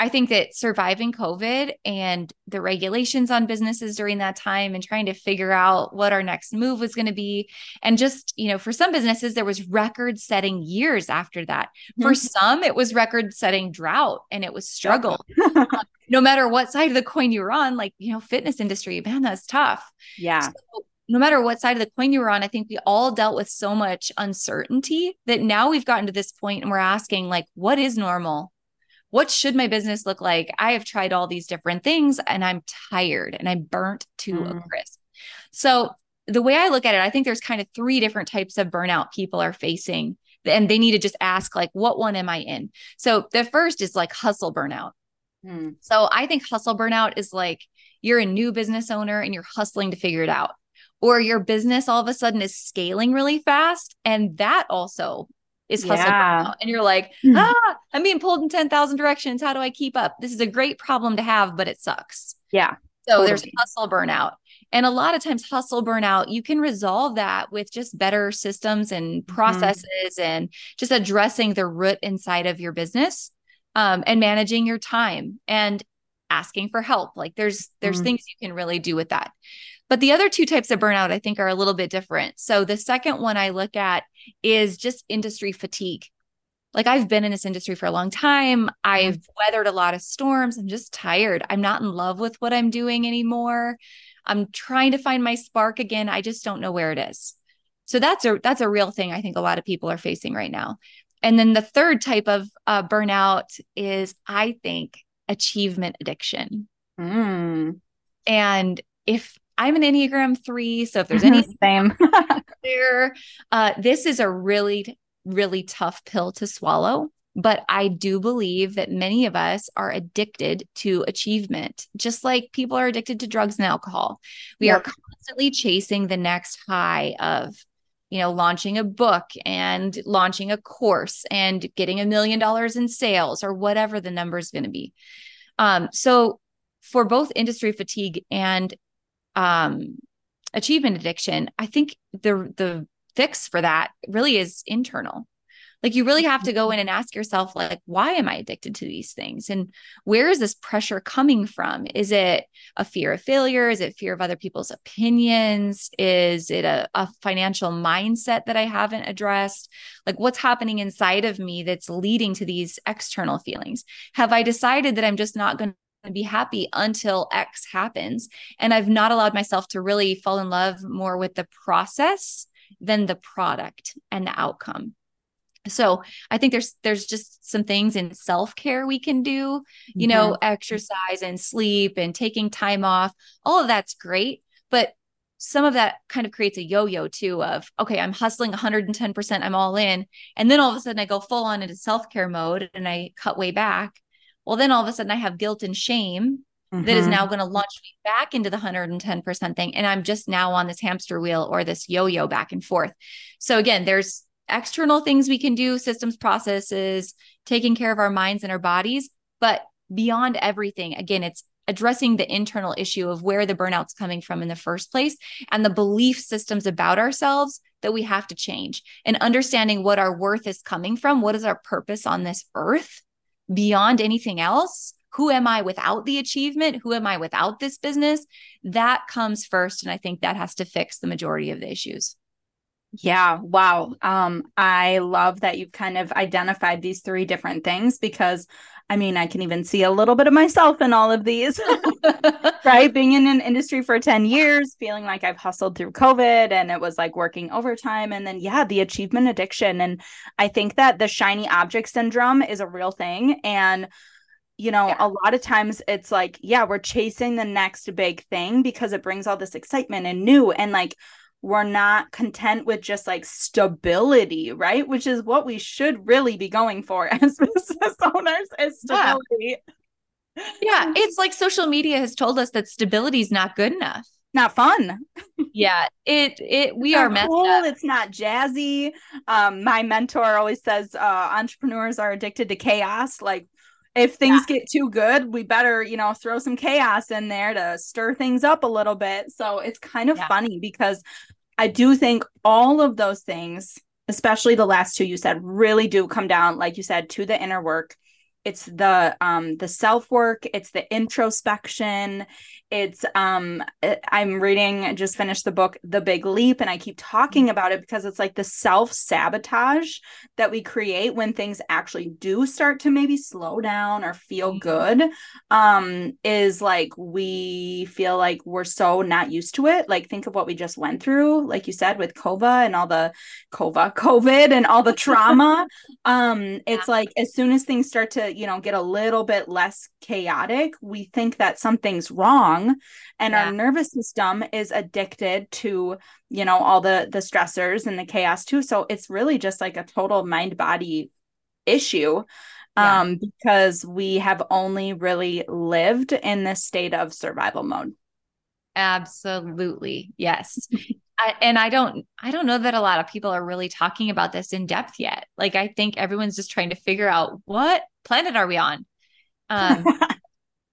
S3: I think that surviving COVID and the regulations on businesses during that time and trying to figure out what our next move was going to be. And just, you know, for some businesses, there was record setting years after that. Mm-hmm. For some, it was record setting drought and it was struggle. um, no matter what side of the coin you were on, like, you know, fitness industry, man, that's tough.
S1: Yeah.
S3: So, no matter what side of the coin you were on, I think we all dealt with so much uncertainty that now we've gotten to this point and we're asking, like, what is normal? What should my business look like? I have tried all these different things and I'm tired and I'm burnt to mm. a crisp. So, the way I look at it, I think there's kind of three different types of burnout people are facing. And they need to just ask, like, what one am I in? So, the first is like hustle burnout. Mm. So, I think hustle burnout is like you're a new business owner and you're hustling to figure it out or your business all of a sudden is scaling really fast and that also is hustle yeah. burnout. And you're like, hmm. ah, I'm being pulled in 10,000 directions. How do I keep up? This is a great problem to have, but it sucks.
S1: Yeah.
S3: So totally. there's hustle burnout. And a lot of times, hustle burnout, you can resolve that with just better systems and mm-hmm. processes mm-hmm. and just addressing the root inside of your business um, and managing your time and asking for help. Like there's there's mm-hmm. things you can really do with that. But the other two types of burnout I think are a little bit different. So the second one I look at is just industry fatigue. Like I've been in this industry for a long time. Mm-hmm. I've weathered a lot of storms. I'm just tired. I'm not in love with what I'm doing anymore. I'm trying to find my spark again. I just don't know where it is. So that's a that's a real thing I think a lot of people are facing right now. And then the third type of uh, burnout is I think achievement addiction.
S1: Mm.
S3: And if I'm an Enneagram three, so if there's any
S1: same
S3: there, uh, this is a really really tough pill to swallow. But I do believe that many of us are addicted to achievement, just like people are addicted to drugs and alcohol. We yep. are constantly chasing the next high of, you know, launching a book and launching a course and getting a million dollars in sales or whatever the number is going to be. Um, so, for both industry fatigue and um, achievement addiction, I think the the fix for that really is internal. Like you really have to go in and ask yourself like why am i addicted to these things? And where is this pressure coming from? Is it a fear of failure? Is it fear of other people's opinions? Is it a, a financial mindset that i haven't addressed? Like what's happening inside of me that's leading to these external feelings? Have i decided that i'm just not going to be happy until X happens. And I've not allowed myself to really fall in love more with the process than the product and the outcome so i think there's there's just some things in self-care we can do you mm-hmm. know exercise and sleep and taking time off all of that's great but some of that kind of creates a yo-yo too of okay i'm hustling 110% i'm all in and then all of a sudden i go full on into self-care mode and i cut way back well then all of a sudden i have guilt and shame mm-hmm. that is now mm-hmm. going to launch me back into the 110% thing. And I'm just now on this hamster wheel or this yo yo back and forth. So, again, there's external things we can do, systems, processes, taking care of our minds and our bodies. But beyond everything, again, it's addressing the internal issue of where the burnout's coming from in the first place and the belief systems about ourselves that we have to change and understanding what our worth is coming from. What is our purpose on this earth beyond anything else? who am I without the achievement? Who am I without this business? That comes first. And I think that has to fix the majority of the issues.
S1: Yeah, wow. Um, I love that you've kind of identified these three different things because I mean, I can even see a little bit of myself in all of these, right? Being in an industry for 10 years, feeling like I've hustled through COVID and it was like working overtime. And then, yeah, the achievement addiction. And I think that the shiny object syndrome is a real thing. And you know, yeah. a lot of times it's like, yeah, we're chasing the next big thing because it brings all this excitement and new. And like, we're not content with just like stability, right? Which is what we should really be going for as business owners is stability.
S3: Yeah. yeah. It's like social media has told us that stability is not good enough.
S1: Not fun.
S3: yeah. It it we are messed
S1: cool.
S3: up.
S1: It's not jazzy. Um, my mentor always says uh entrepreneurs are addicted to chaos. Like if things yeah. get too good, we better, you know, throw some chaos in there to stir things up a little bit. So it's kind of yeah. funny because I do think all of those things, especially the last two you said, really do come down, like you said, to the inner work. It's the um the self work, it's the introspection, it's um i'm reading just finished the book the big leap and i keep talking mm-hmm. about it because it's like the self sabotage that we create when things actually do start to maybe slow down or feel mm-hmm. good um is like we feel like we're so not used to it like think of what we just went through like you said with kova and all the kova covid and all the trauma um it's like as soon as things start to you know get a little bit less chaotic we think that something's wrong wrong and yeah. our nervous system is addicted to you know all the the stressors and the chaos too so it's really just like a total mind body issue yeah. um because we have only really lived in this state of survival mode
S3: absolutely yes I, and I don't I don't know that a lot of people are really talking about this in depth yet. Like I think everyone's just trying to figure out what planet are we on. Um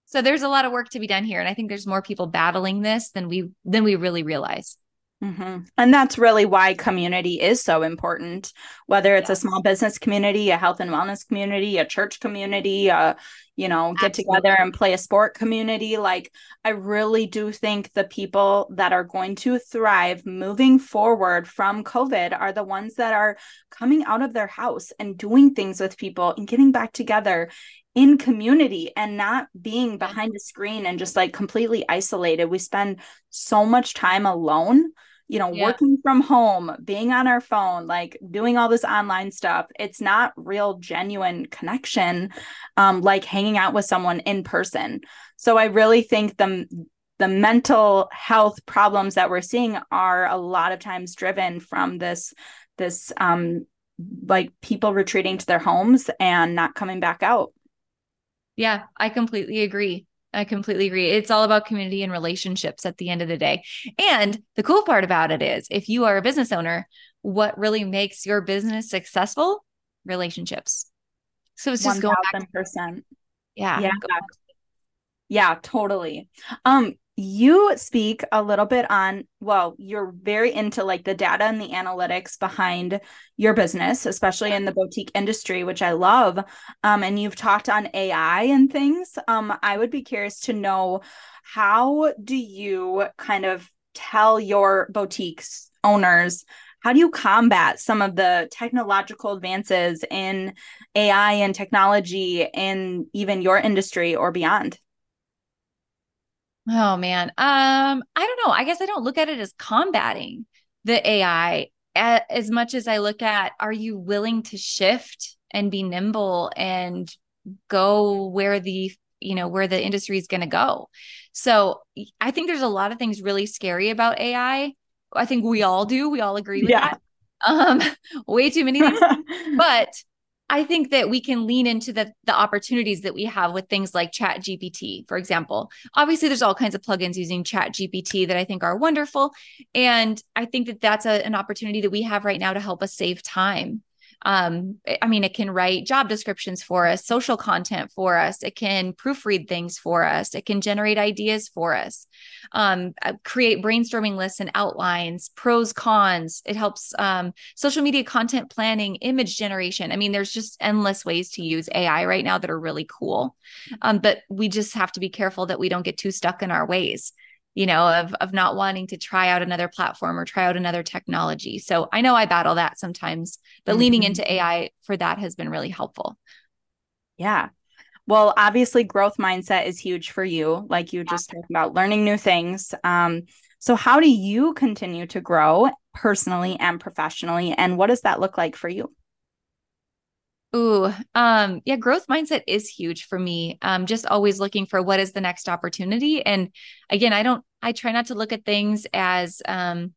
S3: So there's a lot of work to be done here. And I think there's more people battling this than we than we really realize.
S1: Mm-hmm. And that's really why community is so important, whether it's yes. a small business community, a health and wellness community, a church community, a, you know, get together and play a sport community. Like, I really do think the people that are going to thrive moving forward from COVID are the ones that are coming out of their house and doing things with people and getting back together in community and not being behind a screen and just like completely isolated. We spend so much time alone you know, yeah. working from home, being on our phone, like doing all this online stuff, it's not real genuine connection um like hanging out with someone in person. So I really think the the mental health problems that we're seeing are a lot of times driven from this this um like people retreating to their homes and not coming back out.
S3: Yeah, I completely agree. I completely agree. It's all about community and relationships at the end of the day. And the cool part about it is if you are a business owner, what really makes your business successful? Relationships. So it's just 1, going back.
S1: percent.
S3: Yeah.
S1: Yeah. Yeah, totally. Um, you speak a little bit on well you're very into like the data and the analytics behind your business especially in the boutique industry which i love um, and you've talked on ai and things. Um, i would be curious to know how do you kind of tell your boutiques owners how do you combat some of the technological advances in ai and technology in even your industry or beyond
S3: Oh man. Um, I don't know. I guess I don't look at it as combating the AI as much as I look at are you willing to shift and be nimble and go where the you know where the industry is going to go. So I think there's a lot of things really scary about AI. I think we all do. We all agree with yeah. that. Um, way too many things. but I think that we can lean into the the opportunities that we have with things like Chat GPT, for example. Obviously, there's all kinds of plugins using Chat GPT that I think are wonderful, and I think that that's a, an opportunity that we have right now to help us save time um i mean it can write job descriptions for us social content for us it can proofread things for us it can generate ideas for us. Um uh, create brainstorming lists and outlines pros cons it helps um social media content planning image generation i mean there's just endless ways to use ai right now that are really cool. Um but we just have to be careful that we don't get too stuck in our ways you know, of of not wanting to try out another platform or try out another technology. So I know I battle that sometimes, but mm-hmm. leaning into AI for that has been really helpful.
S1: Yeah. Well, obviously growth mindset is huge for you, like you just talked about learning new things. Um, so how do you continue to grow personally and professionally and what does that look like for you?
S3: Ooh, um, yeah, growth mindset is huge for me. Um, just always looking for what is the next opportunity. And again, I don't, I try not to look at things as um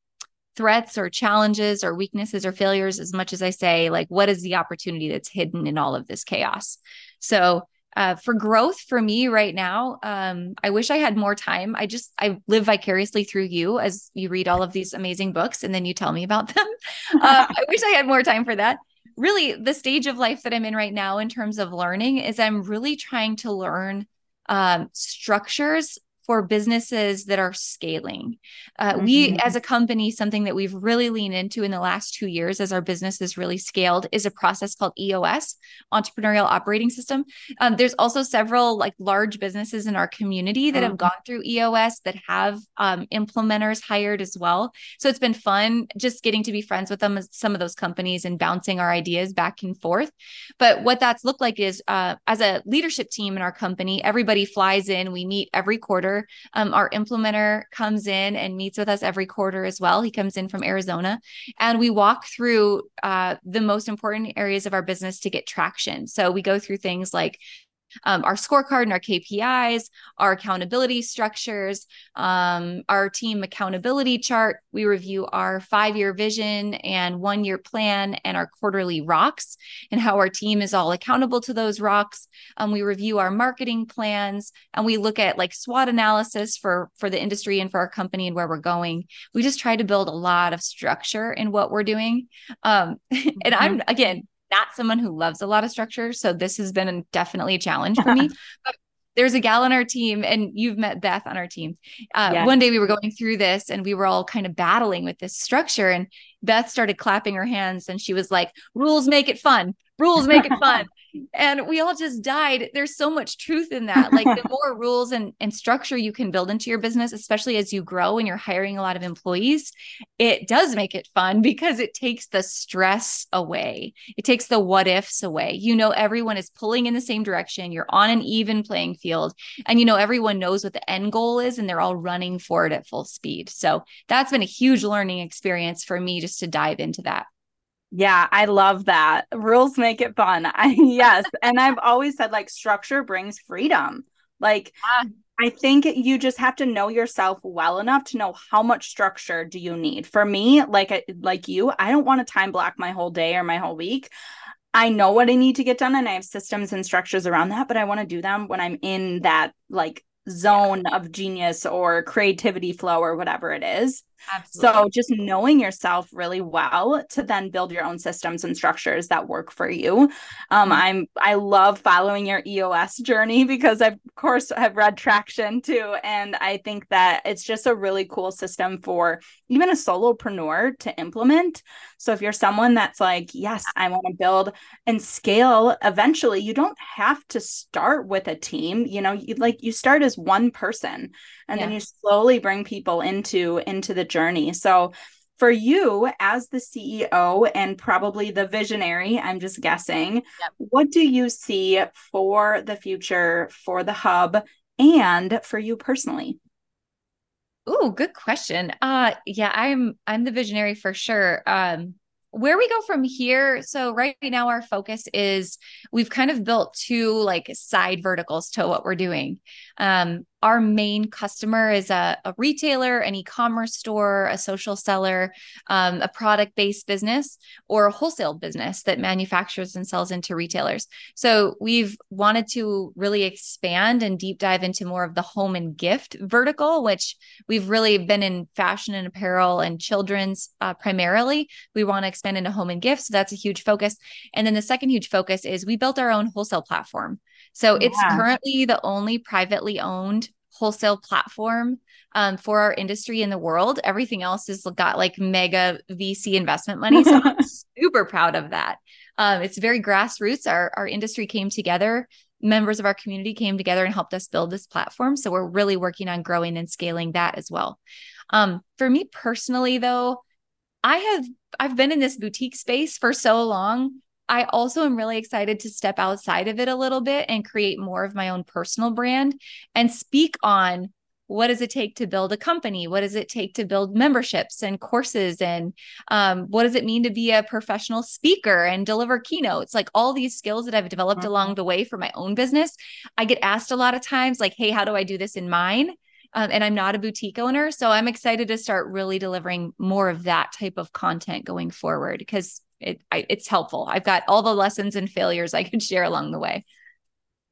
S3: threats or challenges or weaknesses or failures as much as I say, like, what is the opportunity that's hidden in all of this chaos? So uh, for growth for me right now um, i wish i had more time i just i live vicariously through you as you read all of these amazing books and then you tell me about them uh, i wish i had more time for that really the stage of life that I'm in right now in terms of learning is I'm really trying to learn um, structures for businesses that are scaling. Uh, mm-hmm. We, as a company, something that we've really leaned into in the last two years as our business has really scaled is a process called EOS, Entrepreneurial Operating System. Um, there's also several like large businesses in our community that mm-hmm. have gone through EOS that have um, implementers hired as well. So it's been fun just getting to be friends with them, some of those companies, and bouncing our ideas back and forth. But what that's looked like is uh, as a leadership team in our company, everybody flies in. We meet every quarter um, our implementer comes in and meets with us every quarter as well. He comes in from Arizona and we walk through uh, the most important areas of our business to get traction. So we go through things like um, our scorecard and our KPIs, our accountability structures, um, our team accountability chart. We review our five year vision and one year plan and our quarterly rocks and how our team is all accountable to those rocks. Um, we review our marketing plans and we look at like SWOT analysis for for the industry and for our company and where we're going. We just try to build a lot of structure in what we're doing. Um, and I'm mm-hmm. again not someone who loves a lot of structure. So this has been definitely a challenge for me. But there's a gal on our team, and you've met Beth on our team. Uh, yes. One day we were going through this and we were all kind of battling with this structure. And Beth started clapping her hands and she was like, rules make it fun. Rules make it fun. And we all just died. There's so much truth in that. Like the more rules and, and structure you can build into your business, especially as you grow and you're hiring a lot of employees, it does make it fun because it takes the stress away. It takes the what ifs away. You know, everyone is pulling in the same direction. You're on an even playing field. And you know, everyone knows what the end goal is and they're all running for it at full speed. So that's been a huge learning experience for me just to dive into that.
S1: Yeah, I love that. Rules make it fun. I yes, and I've always said like structure brings freedom. Like yeah. I think you just have to know yourself well enough to know how much structure do you need. For me, like like you, I don't want to time block my whole day or my whole week. I know what I need to get done and I have systems and structures around that, but I want to do them when I'm in that like zone yeah. of genius or creativity flow or whatever it is. Absolutely. So just knowing yourself really well to then build your own systems and structures that work for you. Um, mm-hmm. I'm I love following your EOS journey because I of course have read Traction too, and I think that it's just a really cool system for even a solopreneur to implement. So if you're someone that's like, yes, I want to build and scale eventually, you don't have to start with a team. You know, you like you start as one person and yeah. then you slowly bring people into into the journey so for you as the CEO and probably the visionary, I'm just guessing, yep. what do you see for the future for the hub and for you personally?
S3: Oh, good question. Uh yeah, I'm I'm the visionary for sure. Um where we go from here so right now our focus is we've kind of built two like side verticals to what we're doing um, our main customer is a, a retailer, an e commerce store, a social seller, um, a product based business, or a wholesale business that manufactures and sells into retailers. So we've wanted to really expand and deep dive into more of the home and gift vertical, which we've really been in fashion and apparel and children's uh, primarily. We want to expand into home and gifts. So that's a huge focus. And then the second huge focus is we built our own wholesale platform. So yeah. it's currently the only privately owned wholesale platform um, for our industry in the world. Everything else has got like mega VC investment money. So I'm super proud of that. Um, it's very grassroots. Our, our industry came together. Members of our community came together and helped us build this platform. So we're really working on growing and scaling that as well. Um, for me personally, though, I have I've been in this boutique space for so long I also am really excited to step outside of it a little bit and create more of my own personal brand and speak on what does it take to build a company? What does it take to build memberships and courses and um, what does it mean to be a professional speaker and deliver keynotes? Like all these skills that i've developed mm-hmm. along the way for my own business i get asked a lot of times like hey how do i do this in mine? Um, and i'm not a boutique owner so i'm excited to start really delivering more of that type of content going forward because it I, it's helpful. I've got all the lessons and failures I could share along the way.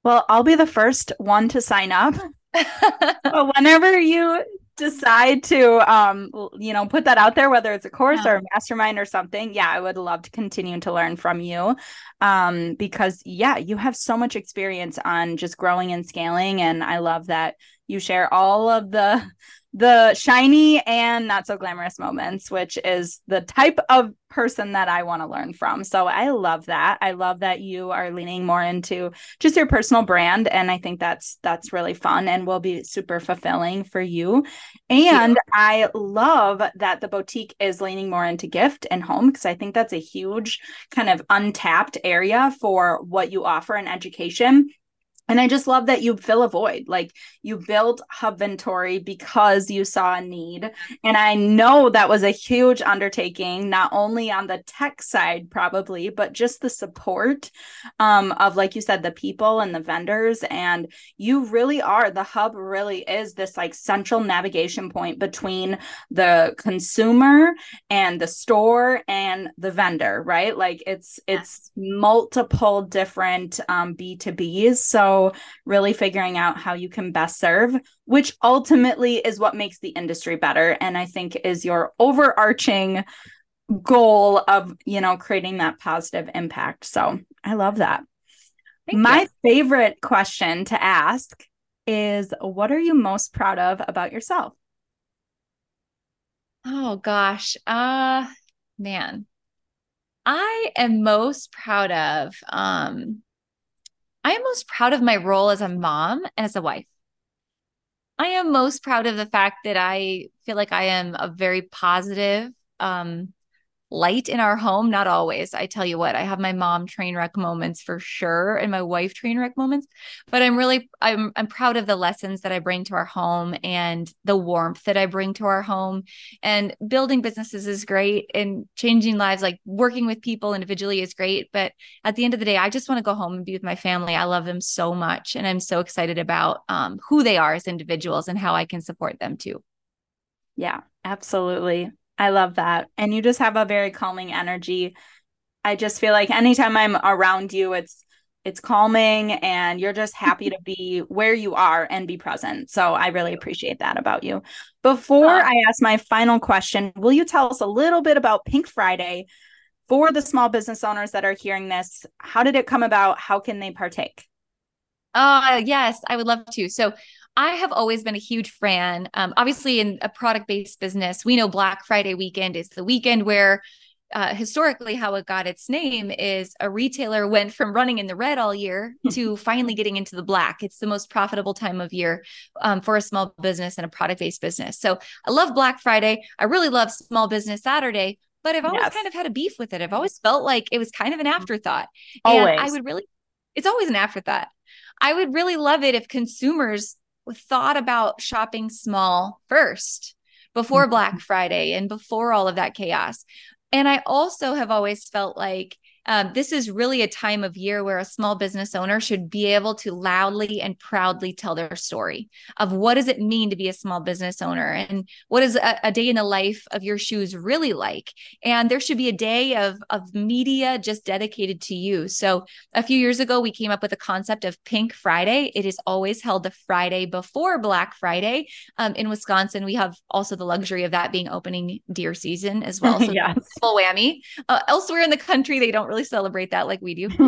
S1: Well, I'll be the first one to sign up. but whenever you decide to um you know put that out there whether it's a course yeah. or a mastermind or something yeah i would love to continue to learn from you um because yeah you have so much experience on just growing and scaling and i love that you share all of the the shiny and not so glamorous moments, which is the type of person that I want to learn from. So I love that. I love that you are leaning more into just your personal brand and I think that's that's really fun and will be super fulfilling for you. And yeah. I love that the boutique is leaning more into gift and home because I think that's a huge kind of untapped area for what you offer in education and I just love that you fill a void. Like you built Hubventory because you saw a need. And I know that was a huge undertaking, not only on the tech side, probably, but just the support um, of, like you said, the people and the vendors. And you really are, the hub really is this like central navigation point between the consumer and the store and the vendor, right? Like it's, it's multiple different um, B2Bs. So, really figuring out how you can best serve, which ultimately is what makes the industry better. And I think is your overarching goal of, you know, creating that positive impact. So I love that. Thank My you. favorite question to ask is what are you most proud of about yourself?
S3: Oh gosh. Uh man. I am most proud of um I am most proud of my role as a mom and as a wife. I am most proud of the fact that I feel like I am a very positive um light in our home not always i tell you what i have my mom train wreck moments for sure and my wife train wreck moments but i'm really i'm i'm proud of the lessons that i bring to our home and the warmth that i bring to our home. And building businesses is great and changing lives like working with people individually is great but at the end of the day i just want to go home and be with my family. I love them so much and i'm so excited about um, who they are as individuals and how i can support them too.
S1: Yeah absolutely I love that. And you just have a very calming energy. I just feel like anytime I'm around you, it's it's calming and you're just happy to be where you are and be present. So I really appreciate that about you. Before I ask my final question, will you tell us a little bit about Pink Friday for the small business owners that are hearing this? How did it come about? How can they partake?
S3: Uh yes, I would love to. So I have always been a huge fan. Um, obviously, in a product based business, we know Black Friday weekend is the weekend where uh, historically how it got its name is a retailer went from running in the red all year to finally getting into the black. It's the most profitable time of year um, for a small business and a product based business. So I love Black Friday. I really love Small Business Saturday, but I've always yes. kind of had a beef with it. I've always felt like it was kind of an mm. afterthought. Always. And I would really, it's always an afterthought. I would really love it if consumers thought about shopping small first before mm-hmm. Black Friday and before all of that chaos. And I also have always felt like um, this is really a time of year where a small business owner should be able to loudly and proudly tell their story of what does it mean to be a small business owner and what is a, a day in the life of your shoes really like. And there should be a day of of media just dedicated to you. So a few years ago we came up with a concept of pink friday. It is always held the friday before black friday. Um, in wisconsin we have also the luxury of that being opening deer season as well. So full whammy. Uh, elsewhere in the country they don't really really celebrate that like we do.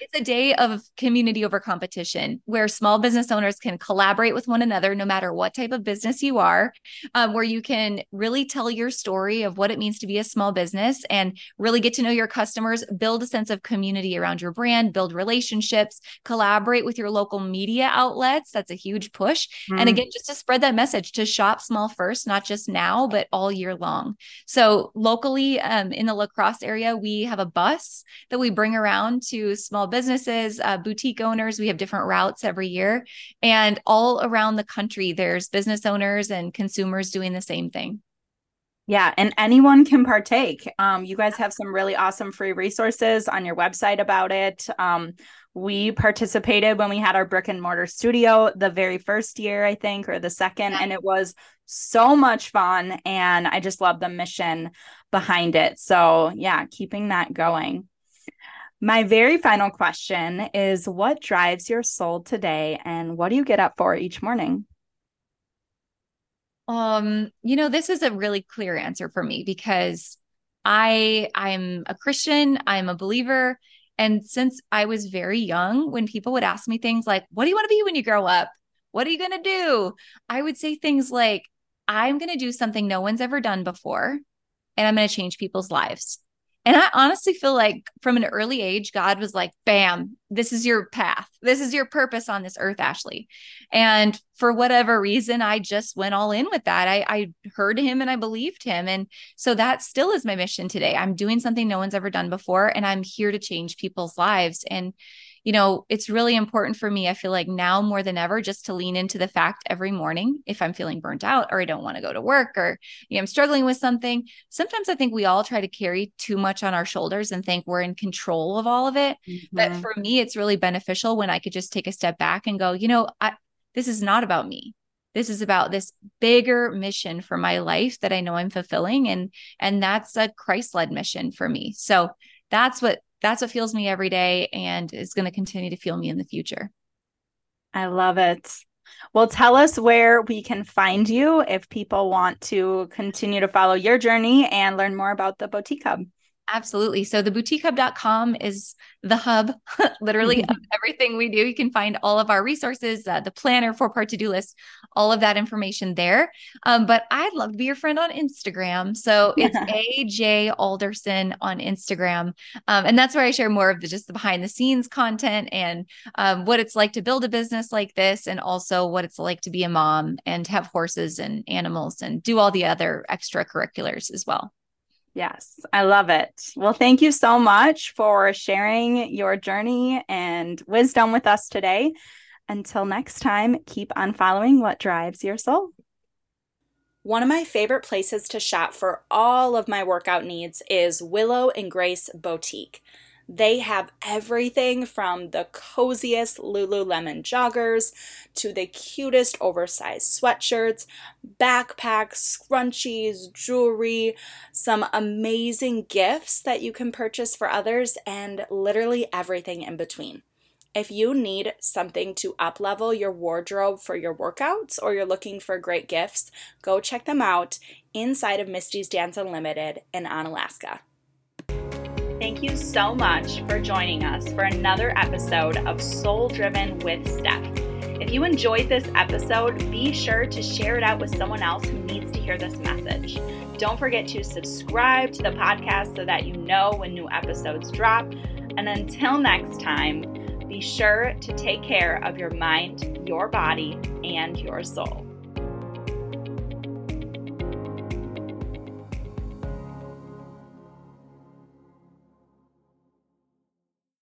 S3: it's a day of community over competition where small business owners can collaborate with one another, no matter what type of business you are, um, where you can really tell your story of what it means to be a small business and really get to know your customers, build a sense of community around your brand, build relationships, collaborate with your local media outlets. That's a huge push. Mm. And again, just to spread that message to shop small first, not just now, but all year long. So locally um, in the La Crosse area, we have a bus that we bring around to small businesses, uh, boutique owners. We have different routes every year. And all around the country, there's business owners and consumers doing the same thing.
S1: Yeah, and anyone can partake. Um, you guys have some really awesome free resources on your website about it. Um, we participated when we had our brick and mortar studio the very first year, I think, or the second, and it was so much fun. And I just love the mission behind it. So, yeah, keeping that going. My very final question is what drives your soul today and what do you get up for each morning?
S3: Um, you know, this is a really clear answer for me because I I'm a Christian, I'm a believer, and since I was very young when people would ask me things like, "What do you want to be when you grow up? What are you going to do?" I would say things like, "I'm going to do something no one's ever done before, and I'm going to change people's lives." And I honestly feel like from an early age, God was like, bam, this is your path. This is your purpose on this earth, Ashley. And for whatever reason, I just went all in with that. I, I heard him and I believed him. And so that still is my mission today. I'm doing something no one's ever done before, and I'm here to change people's lives. And you know, it's really important for me. I feel like now more than ever, just to lean into the fact every morning if I'm feeling burnt out or I don't want to go to work or you know, I'm struggling with something. Sometimes I think we all try to carry too much on our shoulders and think we're in control of all of it. Mm-hmm. But for me, it's really beneficial when I could just take a step back and go, you know, I, this is not about me this is about this bigger mission for my life that i know i'm fulfilling and and that's a christ-led mission for me so that's what that's what fuels me every day and is going to continue to fuel me in the future.
S1: I love it. Well, tell us where we can find you if people want to continue to follow your journey and learn more about the Boutique Hub.
S3: Absolutely. So the boutiquehub.com is the hub, literally, of everything we do. You can find all of our resources, uh, the planner, four part to do list, all of that information there. Um, but I'd love to be your friend on Instagram. So it's AJ Alderson on Instagram. Um, and that's where I share more of the just the behind the scenes content and um, what it's like to build a business like this, and also what it's like to be a mom and have horses and animals and do all the other extracurriculars as well.
S1: Yes, I love it. Well, thank you so much for sharing your journey and wisdom with us today. Until next time, keep on following what drives your soul. One of my favorite places to shop for all of my workout needs is Willow and Grace Boutique. They have everything from the coziest Lululemon joggers to the cutest oversized sweatshirts, backpacks, scrunchies, jewelry, some amazing gifts that you can purchase for others, and literally everything in between. If you need something to uplevel your wardrobe for your workouts or you're looking for great gifts, go check them out inside of Misty's Dance Unlimited in Onalaska. Thank you so much for joining us for another episode of Soul Driven with Steph. If you enjoyed this episode, be sure to share it out with someone else who needs to hear this message. Don't forget to subscribe to the podcast so that you know when new episodes drop. And until next time, be sure to take care of your mind, your body, and your soul.